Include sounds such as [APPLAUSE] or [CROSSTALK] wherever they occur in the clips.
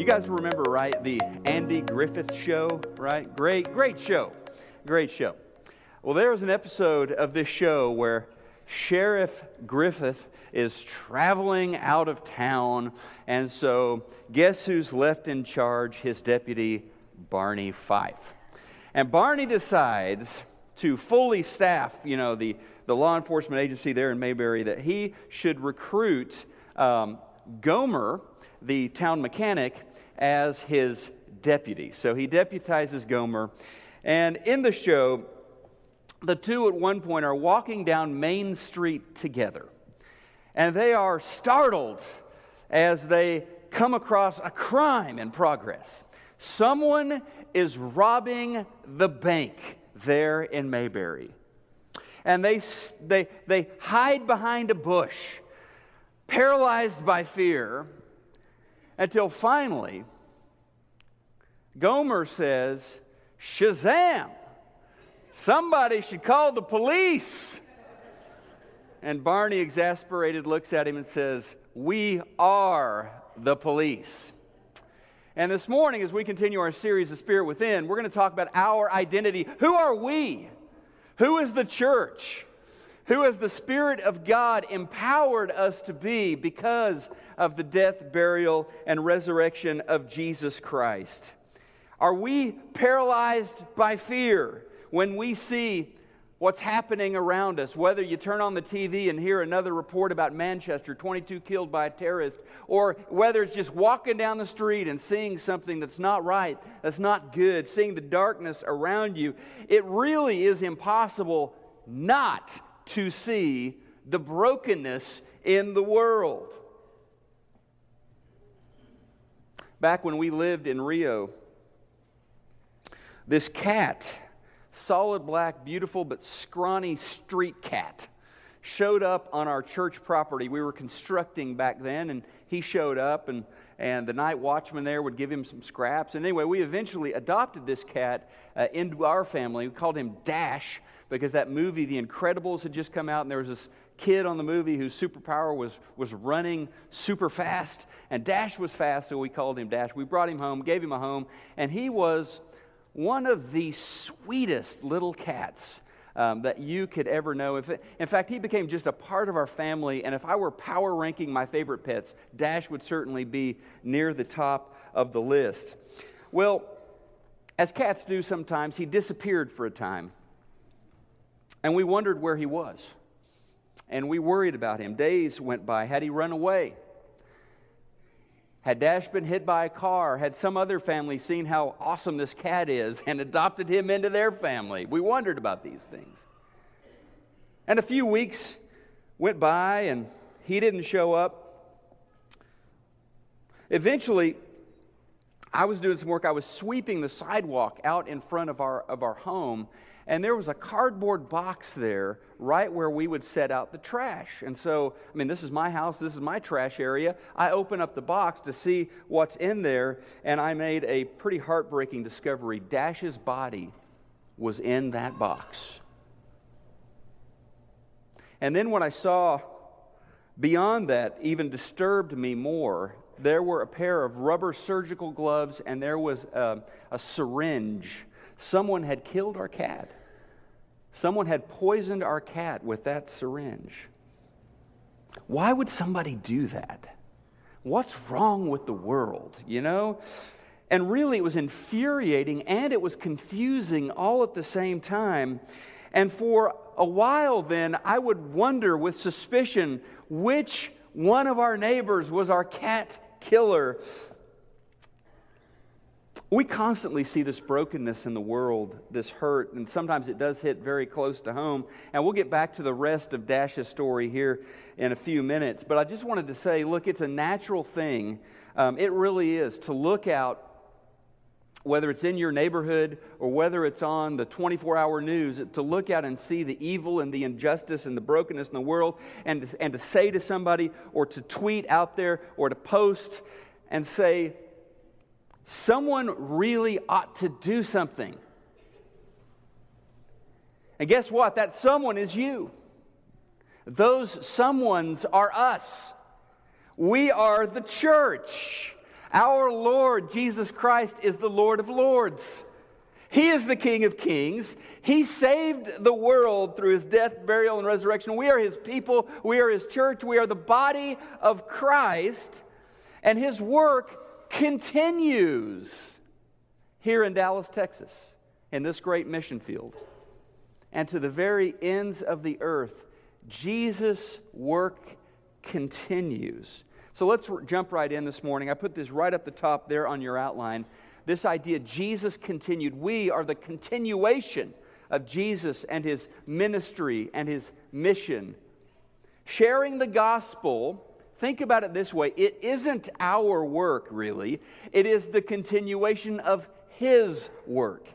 You guys remember, right, the Andy Griffith show, right? Great, great show. Great show. Well, there was an episode of this show where Sheriff Griffith is traveling out of town, and so guess who's left in charge? His deputy, Barney Fife. And Barney decides to fully staff, you know, the, the law enforcement agency there in Mayberry that he should recruit um, Gomer, the town mechanic, as his deputy. So he deputizes Gomer. And in the show, the two at one point are walking down Main Street together. And they are startled as they come across a crime in progress. Someone is robbing the bank there in Mayberry. And they, they, they hide behind a bush, paralyzed by fear, until finally, Gomer says, Shazam! Somebody should call the police. And Barney, exasperated, looks at him and says, We are the police. And this morning, as we continue our series, The Spirit Within, we're going to talk about our identity. Who are we? Who is the church? Who has the Spirit of God empowered us to be because of the death, burial, and resurrection of Jesus Christ? Are we paralyzed by fear when we see what's happening around us, whether you turn on the TV and hear another report about Manchester, 22 killed by a terrorist, or whether it's just walking down the street and seeing something that's not right, that's not good, seeing the darkness around you, it really is impossible not to see the brokenness in the world. Back when we lived in Rio, this cat solid black, beautiful, but scrawny street cat showed up on our church property. We were constructing back then, and he showed up, and, and the night watchman there would give him some scraps. And anyway, we eventually adopted this cat uh, into our family. We called him Dash because that movie, The Incredibles, had just come out, and there was this kid on the movie whose superpower was, was running super fast, and Dash was fast, so we called him Dash. We brought him home, gave him a home, and he was one of the sweetest little cats um, that you could ever know. It, in fact, he became just a part of our family, and if I were power ranking my favorite pets, Dash would certainly be near the top of the list. Well, as cats do sometimes, he disappeared for a time, and we wondered where he was. And we worried about him. Days went by. Had he run away? Had Dash been hit by a car? Had some other family seen how awesome this cat is and adopted him into their family? We wondered about these things. And a few weeks went by and he didn't show up. Eventually, I was doing some work. I was sweeping the sidewalk out in front of our, of our home, and there was a cardboard box there right where we would set out the trash. And so, I mean, this is my house, this is my trash area. I open up the box to see what's in there, and I made a pretty heartbreaking discovery. Dash's body was in that box. And then what I saw beyond that, even disturbed me more, there were a pair of rubber surgical gloves and there was a, a syringe. Someone had killed our cat. Someone had poisoned our cat with that syringe. Why would somebody do that? What's wrong with the world, you know? And really, it was infuriating and it was confusing all at the same time. And for a while, then, I would wonder with suspicion which one of our neighbors was our cat killer. We constantly see this brokenness in the world, this hurt, and sometimes it does hit very close to home. And we'll get back to the rest of Dash's story here in a few minutes. But I just wanted to say look, it's a natural thing. Um, it really is to look out, whether it's in your neighborhood or whether it's on the 24 hour news, to look out and see the evil and the injustice and the brokenness in the world and and to say to somebody or to tweet out there or to post and say, someone really ought to do something. And guess what? That someone is you. Those someones are us. We are the church. Our Lord Jesus Christ is the Lord of Lords. He is the King of Kings. He saved the world through his death, burial, and resurrection. We are his people. We are his church. We are the body of Christ. And his work continues here in Dallas, Texas, in this great mission field. And to the very ends of the earth, Jesus' work continues. So let's jump right in this morning. I put this right up the top there on your outline this idea Jesus continued. We are the continuation of Jesus and his ministry and his mission. Sharing the gospel, think about it this way it isn't our work, really, it is the continuation of his work.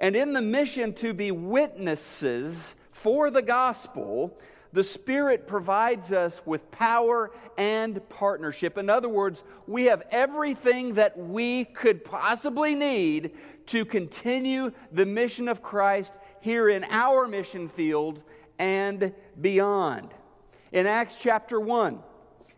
And in the mission to be witnesses for the gospel, the Spirit provides us with power and partnership. In other words, we have everything that we could possibly need to continue the mission of Christ here in our mission field and beyond. In Acts chapter 1,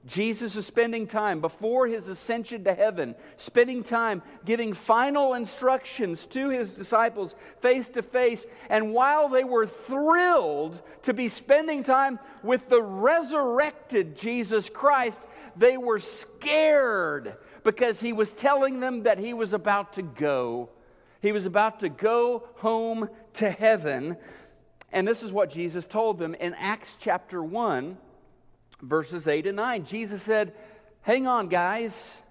Jesus is spending time before his ascension to heaven, spending time giving final instructions to his disciples face to face. And while they were thrilled to be spending time with the resurrected Jesus Christ, they were scared because he was telling them that he was about to go. He was about to go home to heaven. And this is what Jesus told them in Acts chapter 1 verses 8 and 9. Jesus said, Hang on, guys.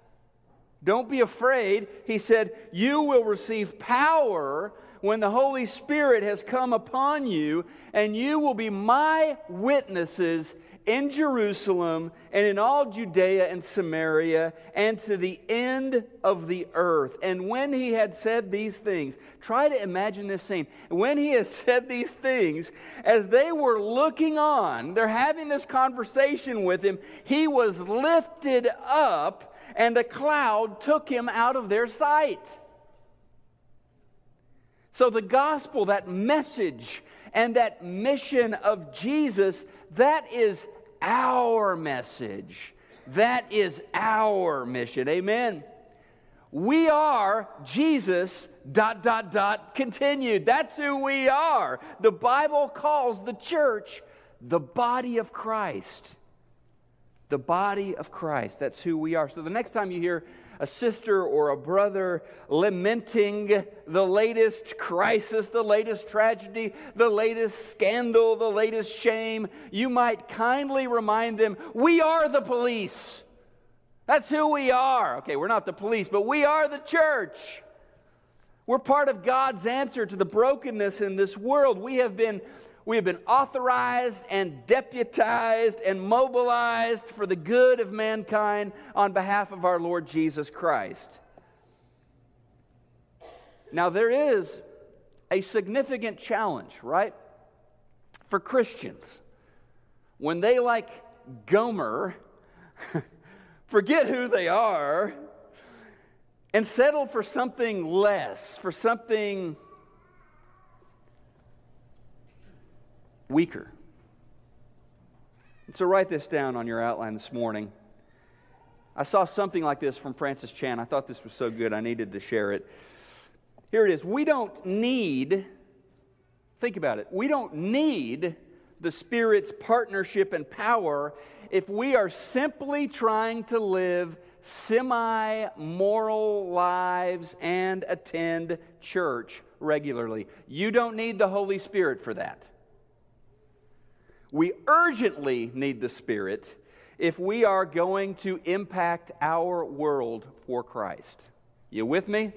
Don't be afraid. He said, You will receive power when the Holy Spirit has come upon you, and you will be my witnesses in Jerusalem and in all Judea and Samaria and to the end of the earth. And when he had said these things, try to imagine this scene. When he had said these things, as they were looking on, they're having this conversation with him, he was lifted up and a cloud took him out of their sight. So, the gospel, that message, and that mission of Jesus, that is our message. That is our mission. Amen. We are Jesus, dot, dot, dot, continued. That's who we are. The Bible calls the church the body of Christ. The body of Christ. That's who we are. So the next time you hear a sister or a brother lamenting the latest crisis, the latest tragedy, the latest scandal, the latest shame, you might kindly remind them, We are the police. That's who we are. Okay, we're not the police, but we are the church. We're part of God's answer to the brokenness in this world. We have been we have been authorized and deputized and mobilized for the good of mankind on behalf of our Lord Jesus Christ. Now, there is a significant challenge, right? For Christians. When they, like Gomer, [LAUGHS] forget who they are and settle for something less, for something weaker. so write this down on your outline this morning. I saw something like this from Francis Chan. I thought this was so good, I needed to share it. Here it is. We don't need, think about it, we don't need the Spirit's partnership and power if we are simply trying to live semi moral lives and attend church regularly. You don't need the Holy Spirit for that. We urgently need the Spirit if we are going to impact our world for Christ. You with me?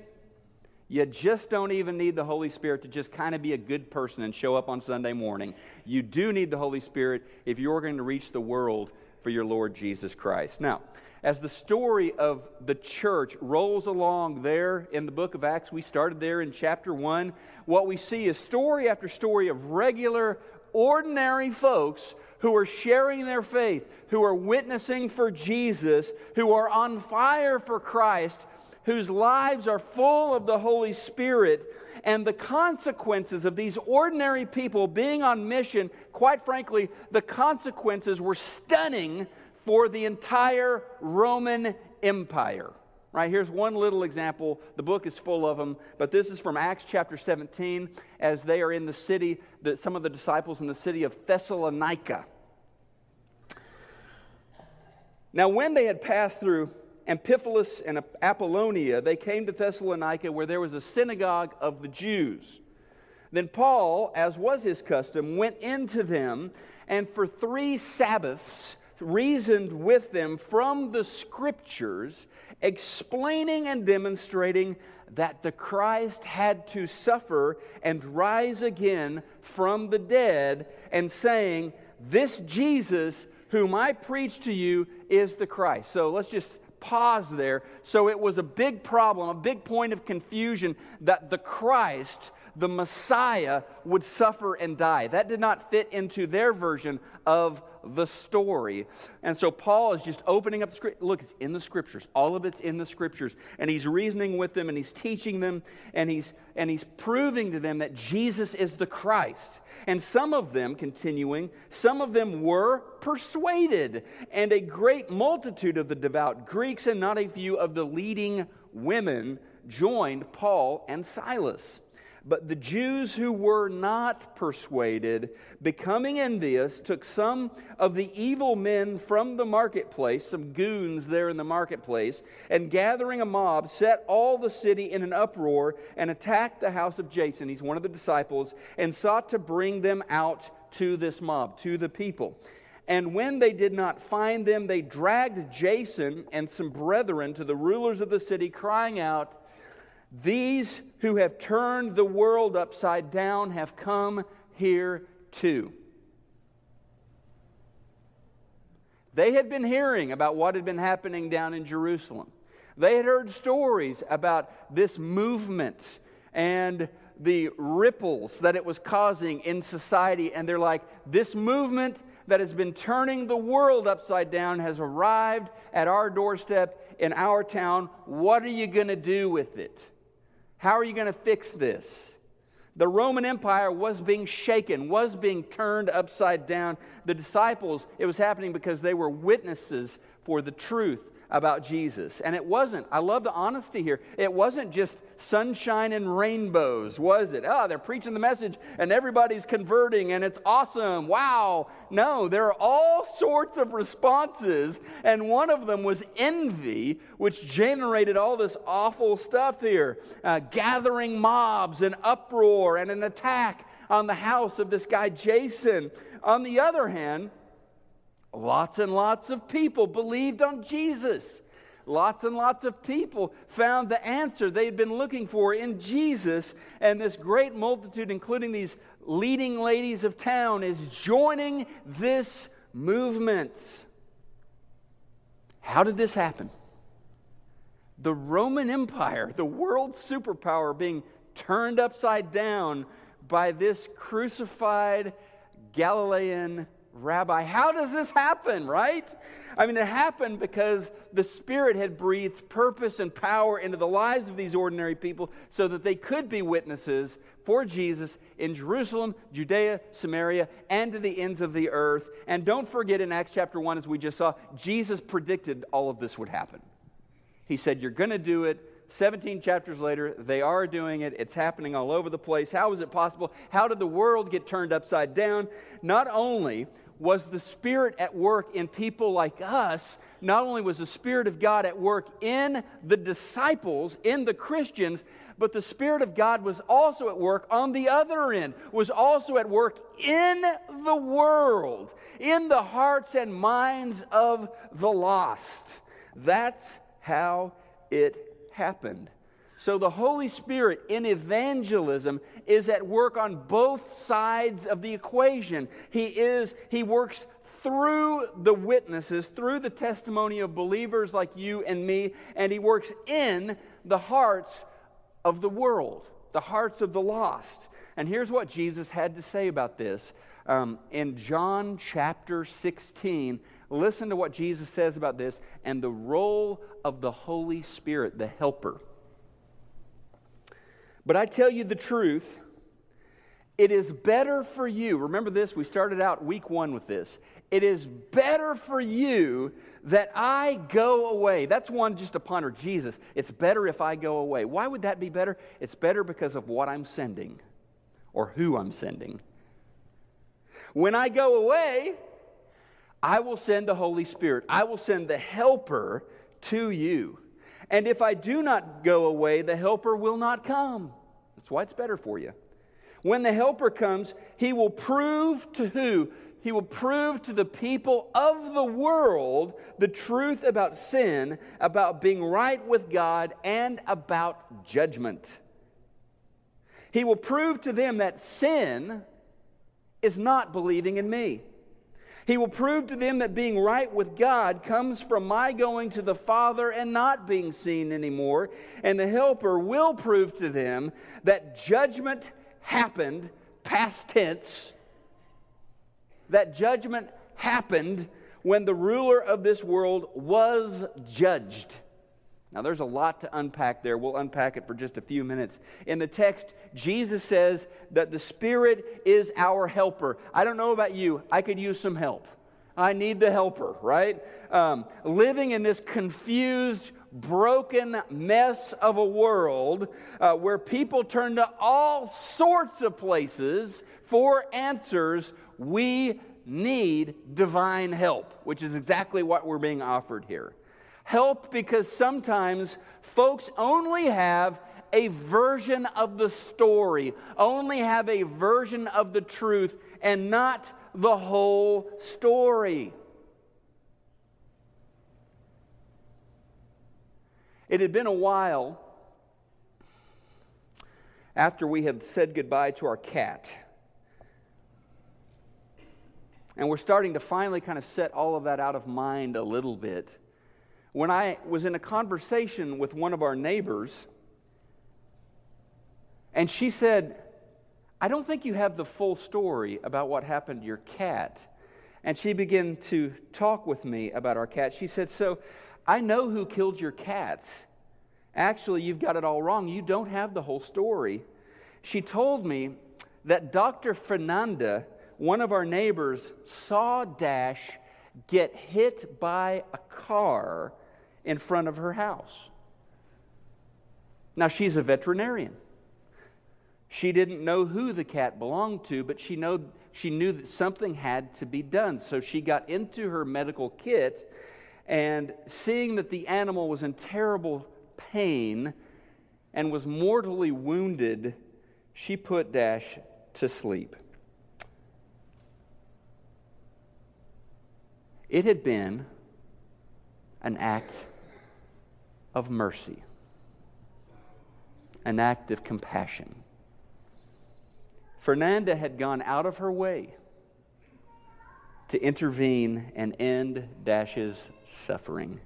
You just don't even need the Holy Spirit to just kind of be a good person and show up on Sunday morning. You do need the Holy Spirit if you're going to reach the world for your Lord Jesus Christ. Now, as the story of the church rolls along there in the book of Acts, we started there in chapter 1. What we see is story after story of regular, ordinary folks who are sharing their faith, who are witnessing for Jesus, who are on fire for Christ, whose lives are full of the Holy Spirit. And the consequences of these ordinary people being on mission, quite frankly, the consequences were stunning for the entire Roman Empire. Right, here's one little example. The book is full of them, but this is from Acts chapter 17 as they are in the city, that some of the disciples in the city of Thessalonica. Now, when they had passed through Amphipolis and Apollonia, they came to Thessalonica where there was a synagogue of the Jews. Then Paul, as was his custom, went into them and for three Sabbaths reasoned with them from the scriptures, explaining and demonstrating that the Christ had to suffer and rise again from the dead, and saying, This Jesus whom I preach to you is the Christ. So let's just pause there. So it was a big problem, a big point of confusion that the Christ the Messiah would suffer and die. That did not fit into their version of the story. And so Paul is just opening up the script. Look, it's in the scriptures. All of it's in the scriptures. And he's reasoning with them and he's teaching them and he's and he's proving to them that Jesus is the Christ. And some of them, continuing, some of them were persuaded, and a great multitude of the devout Greeks and not a few of the leading women joined Paul and Silas. But the Jews who were not persuaded, becoming envious, took some of the evil men from the marketplace, some goons there in the marketplace, and gathering a mob, set all the city in an uproar and attacked the house of Jason. He's one of the disciples, and sought to bring them out to this mob, to the people. And when they did not find them, they dragged Jason and some brethren to the rulers of the city, crying out, these who have turned the world upside down have come here too. They had been hearing about what had been happening down in Jerusalem. They had heard stories about this movement and the ripples that it was causing in society. And they're like, this movement that has been turning the world upside down has arrived at our doorstep in our town. What are you going to do with it? How are you going to fix this? The Roman Empire was being shaken, was being turned upside down. The disciples, it was happening because they were witnesses for the truth about Jesus. And it wasn't, I love the honesty here, it wasn't just sunshine and rainbows, was it? Oh, they're preaching the message and everybody's converting and it's awesome. Wow. No, there are all sorts of responses. And one of them was envy, which generated all this awful stuff here uh, gathering mobs and uproar and an attack on the house of this guy, Jason. On the other hand, Lots and lots of people believed on Jesus. Lots and lots of people found the answer they'd been looking for in Jesus. And this great multitude, including these leading ladies of town, is joining this movement. How did this happen? The Roman Empire, the world superpower, being turned upside down by this crucified Galilean Rabbi, how does this happen, right? I mean, it happened because the Spirit had breathed purpose and power into the lives of these ordinary people so that they could be witnesses for Jesus in Jerusalem, Judea, Samaria, and to the ends of the earth. And don't forget in Acts chapter 1, as we just saw, Jesus predicted all of this would happen. He said, You're going to do it. 17 chapters later, they are doing it. It's happening all over the place. How is it possible? How did the world get turned upside down? Not only was the Spirit at work in people like us, not only was the Spirit of God at work in the disciples, in the Christians, but the Spirit of God was also at work on the other end, was also at work in the world, in the hearts and minds of the lost. That's how it happened. So the Holy Spirit in evangelism is at work on both sides of the equation. He is he works through the witnesses, through the testimony of believers like you and me, and he works in the hearts of the world, the hearts of the lost. And here's what Jesus had to say about this um, in John chapter 16. Listen to what Jesus says about this and the role of the Holy Spirit, the helper. But I tell you the truth It is better for you. Remember this? We started out week one with this. It is better for you that I go away. That's one just to ponder Jesus. It's better if I go away. Why would that be better? It's better because of what I'm sending or who I'm sending. When I go away, I will send the Holy Spirit. I will send the Helper to you. And if I do not go away, the Helper will not come. That's why it's better for you. When the Helper comes, he will prove to who? He will prove to the people of the world the truth about sin, about being right with God, and about judgment. He will prove to them that sin is not believing in me. He will prove to them that being right with God comes from my going to the Father and not being seen anymore. And the Helper will prove to them that judgment happened, past tense, that judgment happened when the ruler of this world was judged. Now, there's a lot to unpack there. We'll unpack it for just a few minutes. In the text, Jesus says that the Spirit is our helper. I don't know about you, I could use some help. I need the helper, right? Um, living in this confused, broken mess of a world uh, where people turn to all sorts of places for answers, we need divine help, which is exactly what we're being offered here. Help because sometimes folks only have a version of the story, only have a version of the truth, and not the whole story. It had been a while after we had said goodbye to our cat. And we're starting to finally kind of set all of that out of mind a little bit. When I was in a conversation with one of our neighbors, and she said, I don't think you have the full story about what happened to your cat. And she began to talk with me about our cat. She said, So I know who killed your cat. Actually, you've got it all wrong. You don't have the whole story. She told me that Dr. Fernanda, one of our neighbors, saw Dash get hit by a car in front of her house. Now, she's a veterinarian. She didn't know who the cat belonged to, but she, know, she knew that something had to be done. So she got into her medical kit and seeing that the animal was in terrible pain and was mortally wounded, she put Dash to sleep. It had been an act of mercy, an act of compassion. Fernanda had gone out of her way to intervene and end Dash's suffering.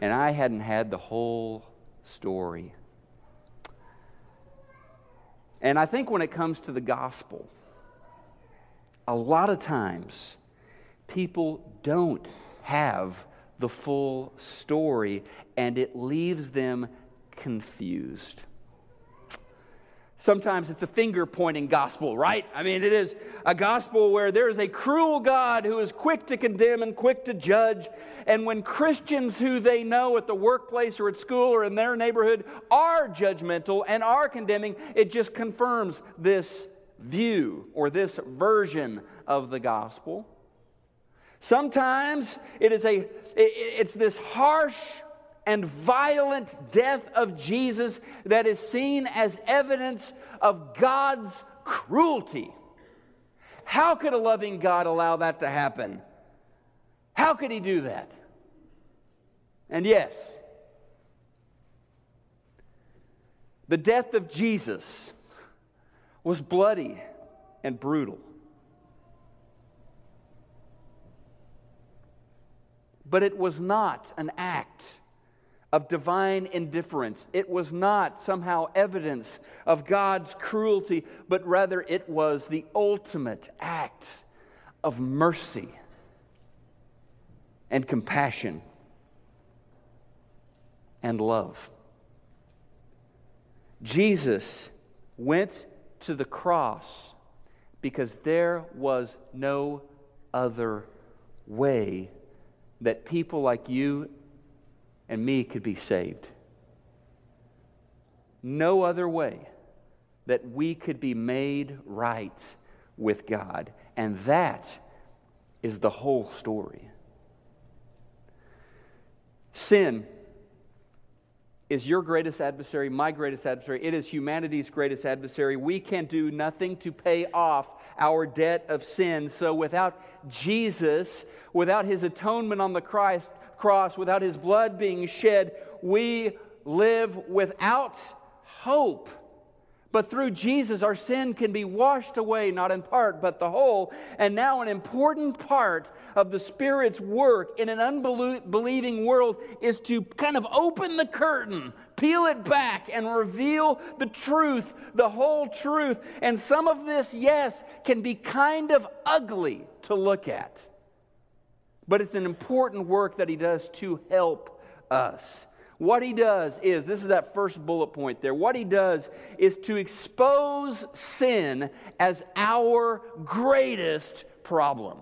And I hadn't had the whole story. And I think when it comes to the gospel, a lot of times people don't have the full story and it leaves them confused. Sometimes it's a finger pointing gospel, right? I mean, it is a gospel where there is a cruel God who is quick to condemn and quick to judge. And when Christians who they know at the workplace or at school or in their neighborhood are judgmental and are condemning, it just confirms this view or this version of the gospel. Sometimes it is a it's this harsh and violent death of Jesus that is seen as evidence of God's cruelty. How could a loving God allow that to happen? How could he do that? And yes, the death of Jesus was bloody and brutal. But it was not an act of divine indifference. It was not somehow evidence of God's cruelty, but rather it was the ultimate act of mercy and compassion and love. Jesus went to the cross because there was no other way that people like you and me could be saved. No other way that we could be made right with God. And that is the whole story. Sin is your greatest adversary, my greatest adversary. It is humanity's greatest adversary. We can do nothing to pay off our debt of sin. So without Jesus, without his atonement on the Christ, cross, without his blood being shed, we live without hope. But through Jesus, our sin can be washed away, not in part, but the whole. And now, an important part of the Spirit's work in an unbelieving world is to kind of open the curtain, peel it back, and reveal the truth, the whole truth. And some of this, yes, can be kind of ugly to look at. But it's an important work that He does to help us. What he does is this is that first bullet point there. What he does is to expose sin as our greatest problem.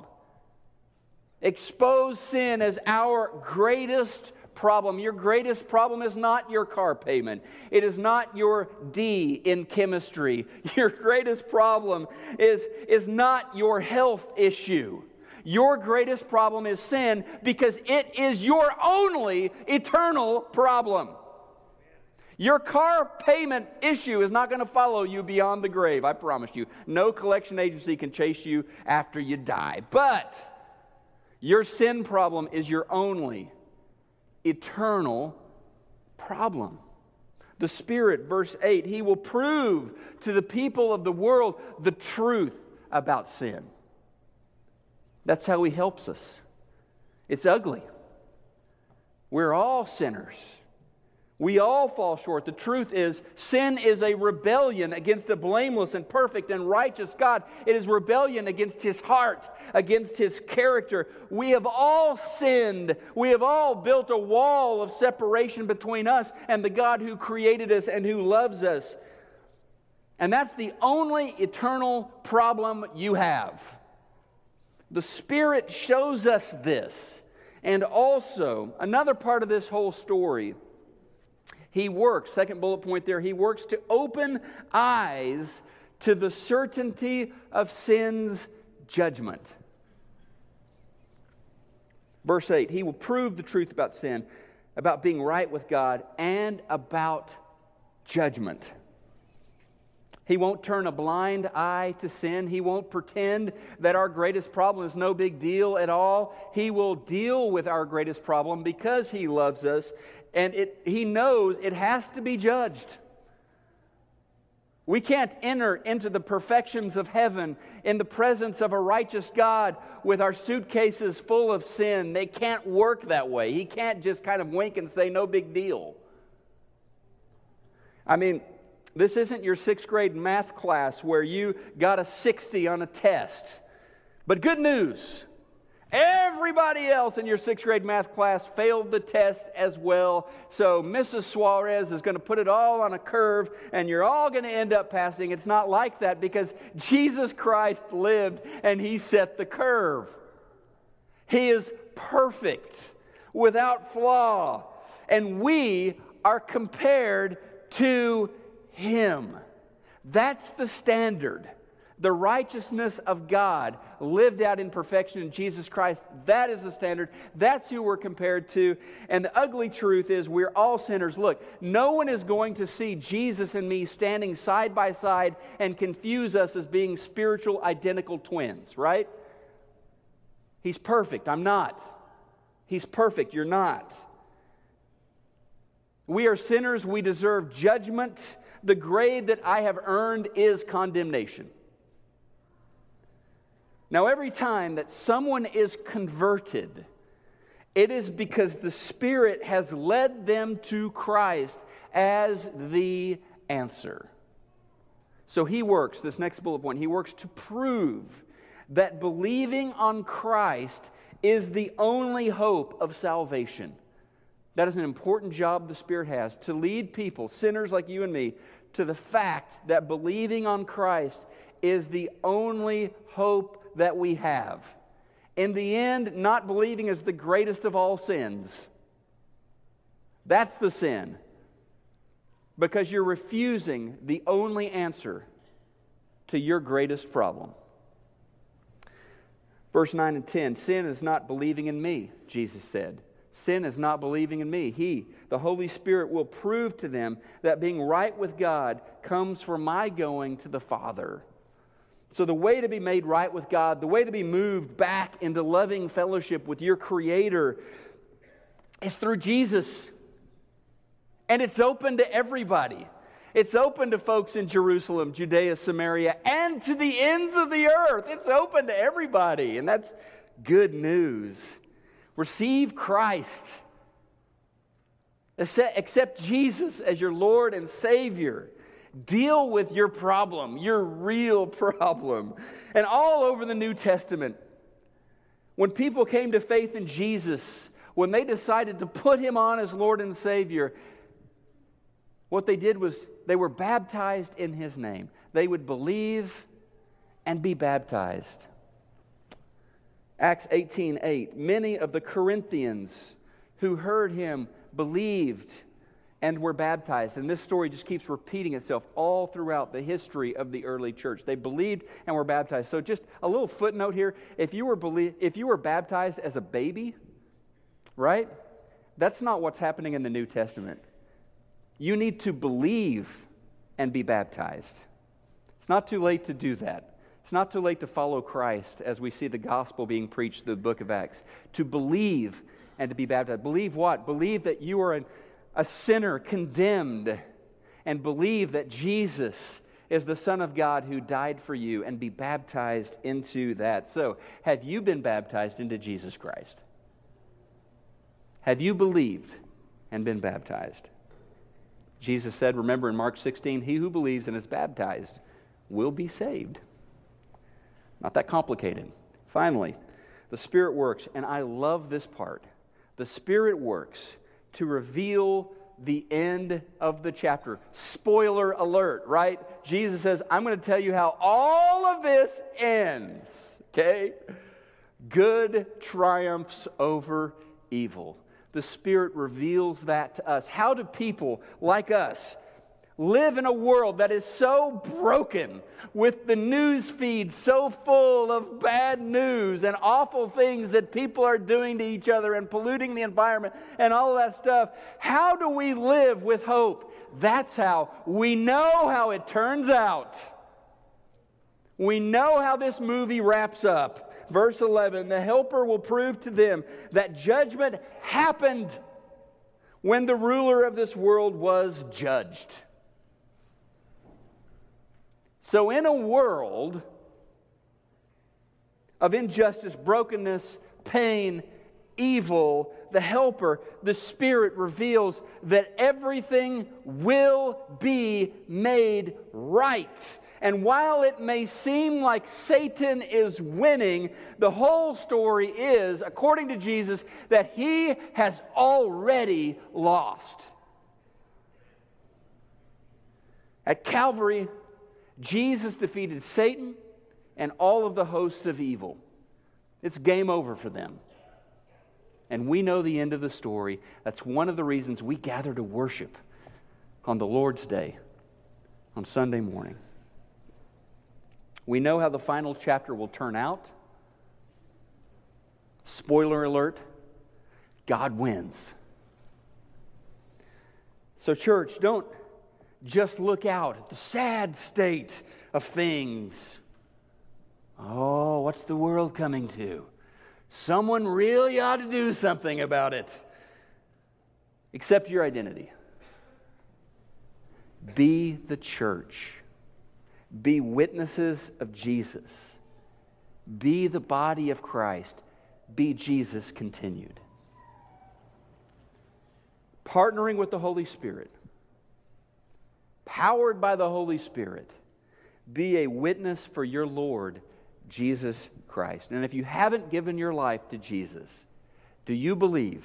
Expose sin as our greatest problem. Your greatest problem is not your car payment. It is not your D in chemistry. [LAUGHS] Your greatest problem is, is not your health issue. Your greatest problem is sin because it is your only eternal problem. Your car payment issue is not going to follow you beyond the grave, I promise you. No collection agency can chase you after you die. But your sin problem is your only eternal problem. The Spirit, verse 8, He will prove to the people of the world the truth about sin. That's how He helps us. It's ugly. We're all sinners. We all fall short. The truth is, sin is a rebellion against a blameless and perfect and righteous God. It is rebellion against His heart, against His character. We have all sinned. We have all built a wall of separation between us and the God who created us and who loves us. And that's the only eternal problem you have. The Spirit shows us this. And also, another part of this whole story, He works, second bullet point there, He works to open eyes to the certainty of sin's judgment. Verse 8 He will prove the truth about sin, about being right with God, and about judgment. He won't turn a blind eye to sin. He won't pretend that our greatest problem is no big deal at all. He will deal with our greatest problem because He loves us and it, He knows it has to be judged. We can't enter into the perfections of heaven in the presence of a righteous God with our suitcases full of sin. They can't work that way. He can't just kind of wink and say, no big deal. I mean, this isn't your sixth grade math class where you got a 60 on a test. But good news everybody else in your sixth grade math class failed the test as well. So Mrs. Suarez is going to put it all on a curve and you're all going to end up passing. It's not like that because Jesus Christ lived and he set the curve. He is perfect, without flaw. And we are compared to him. That's the standard. The righteousness of God lived out in perfection in Jesus Christ. That is the standard. That's who we're compared to. And the ugly truth is, we're all sinners. Look, no one is going to see Jesus and me standing side by side and confuse us as being spiritual identical twins, right? He's perfect. I'm not. He's perfect. You're not. We are sinners. We deserve judgment the grade that I have earned is condemnation. Now, every time that someone is converted, it is because the Spirit has led them to Christ as the answer. So he works, this next bullet point, he works to prove that believing on Christ is the only hope of salvation. That is an important job the Spirit has to lead people, sinners like you and me, to the fact that believing on Christ is the only hope that we have. In the end, not believing is the greatest of all sins. That's the sin. Because you're refusing the only answer to your greatest problem. Verse 9 and 10 Sin is not believing in me, Jesus said. Sin is not believing in me. He, the Holy Spirit, will prove to them that being right with God comes from my going to the Father. So, the way to be made right with God, the way to be moved back into loving fellowship with your Creator, is through Jesus. And it's open to everybody. It's open to folks in Jerusalem, Judea, Samaria, and to the ends of the earth. It's open to everybody. And that's good news. Receive Christ. Accept Jesus as your Lord and Savior. Deal with your problem, your real [LAUGHS] problem. And all over the New Testament, when people came to faith in Jesus, when they decided to put him on as Lord and Savior, what they did was they were baptized in his name. They would believe and be baptized. Acts 18 8. Many of the Corinthians who heard him believed and were baptized. And this story just keeps repeating itself all throughout the history of the early church. They believed and were baptized. So, just a little footnote here if you were, belie- if you were baptized as a baby, right? That's not what's happening in the New Testament. You need to believe and be baptized. It's not too late to do that. It's not too late to follow Christ as we see the gospel being preached through the book of Acts. To believe and to be baptized. Believe what? Believe that you are an, a sinner condemned, and believe that Jesus is the Son of God who died for you, and be baptized into that. So, have you been baptized into Jesus Christ? Have you believed and been baptized? Jesus said, remember in Mark 16, he who believes and is baptized will be saved. Not that complicated. Finally, the Spirit works, and I love this part. The Spirit works to reveal the end of the chapter. Spoiler alert, right? Jesus says, I'm going to tell you how all of this ends, okay? Good triumphs over evil the Spirit reveals that to us. How do people like us live in a world that is so broken with the news feed so full of bad news and awful things that people are doing to each other and polluting the environment and all that stuff? How do we live with hope? That's how we know how it turns out. We know how this movie wraps up verse 11 the helper will prove to them that judgment happened when the ruler of this world was judged. So, in a world of injustice, brokenness, pain, evil, the helper, the Spirit reveals that everything will be made right. And while it may seem like Satan is winning, the whole story is, according to Jesus, that he has already lost. At Calvary, Jesus defeated Satan and all of the hosts of evil. It's game over for them. And we know the end of the story. That's one of the reasons we gather to worship on the Lord's Day, on Sunday morning. We know how the final chapter will turn out. Spoiler alert God wins. So, church, don't just look out at the sad state of things. Oh, what's the world coming to? Someone really ought to do something about it. Accept your identity. Be the church. Be witnesses of Jesus. Be the body of Christ. Be Jesus continued. Partnering with the Holy Spirit, powered by the Holy Spirit, be a witness for your Lord, Jesus Christ. And if you haven't given your life to Jesus, do you believe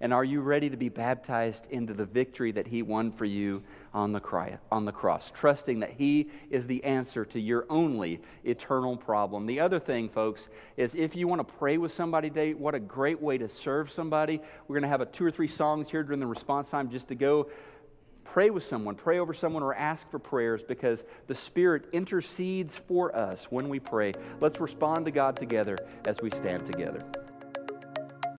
And are you ready to be baptized into the victory that He won for you on the, cry, on the cross, trusting that He is the answer to your only eternal problem? The other thing, folks, is if you want to pray with somebody today, what a great way to serve somebody. We're going to have a two or three songs here during the response time just to go pray with someone, pray over someone, or ask for prayers because the Spirit intercedes for us when we pray. Let's respond to God together as we stand together.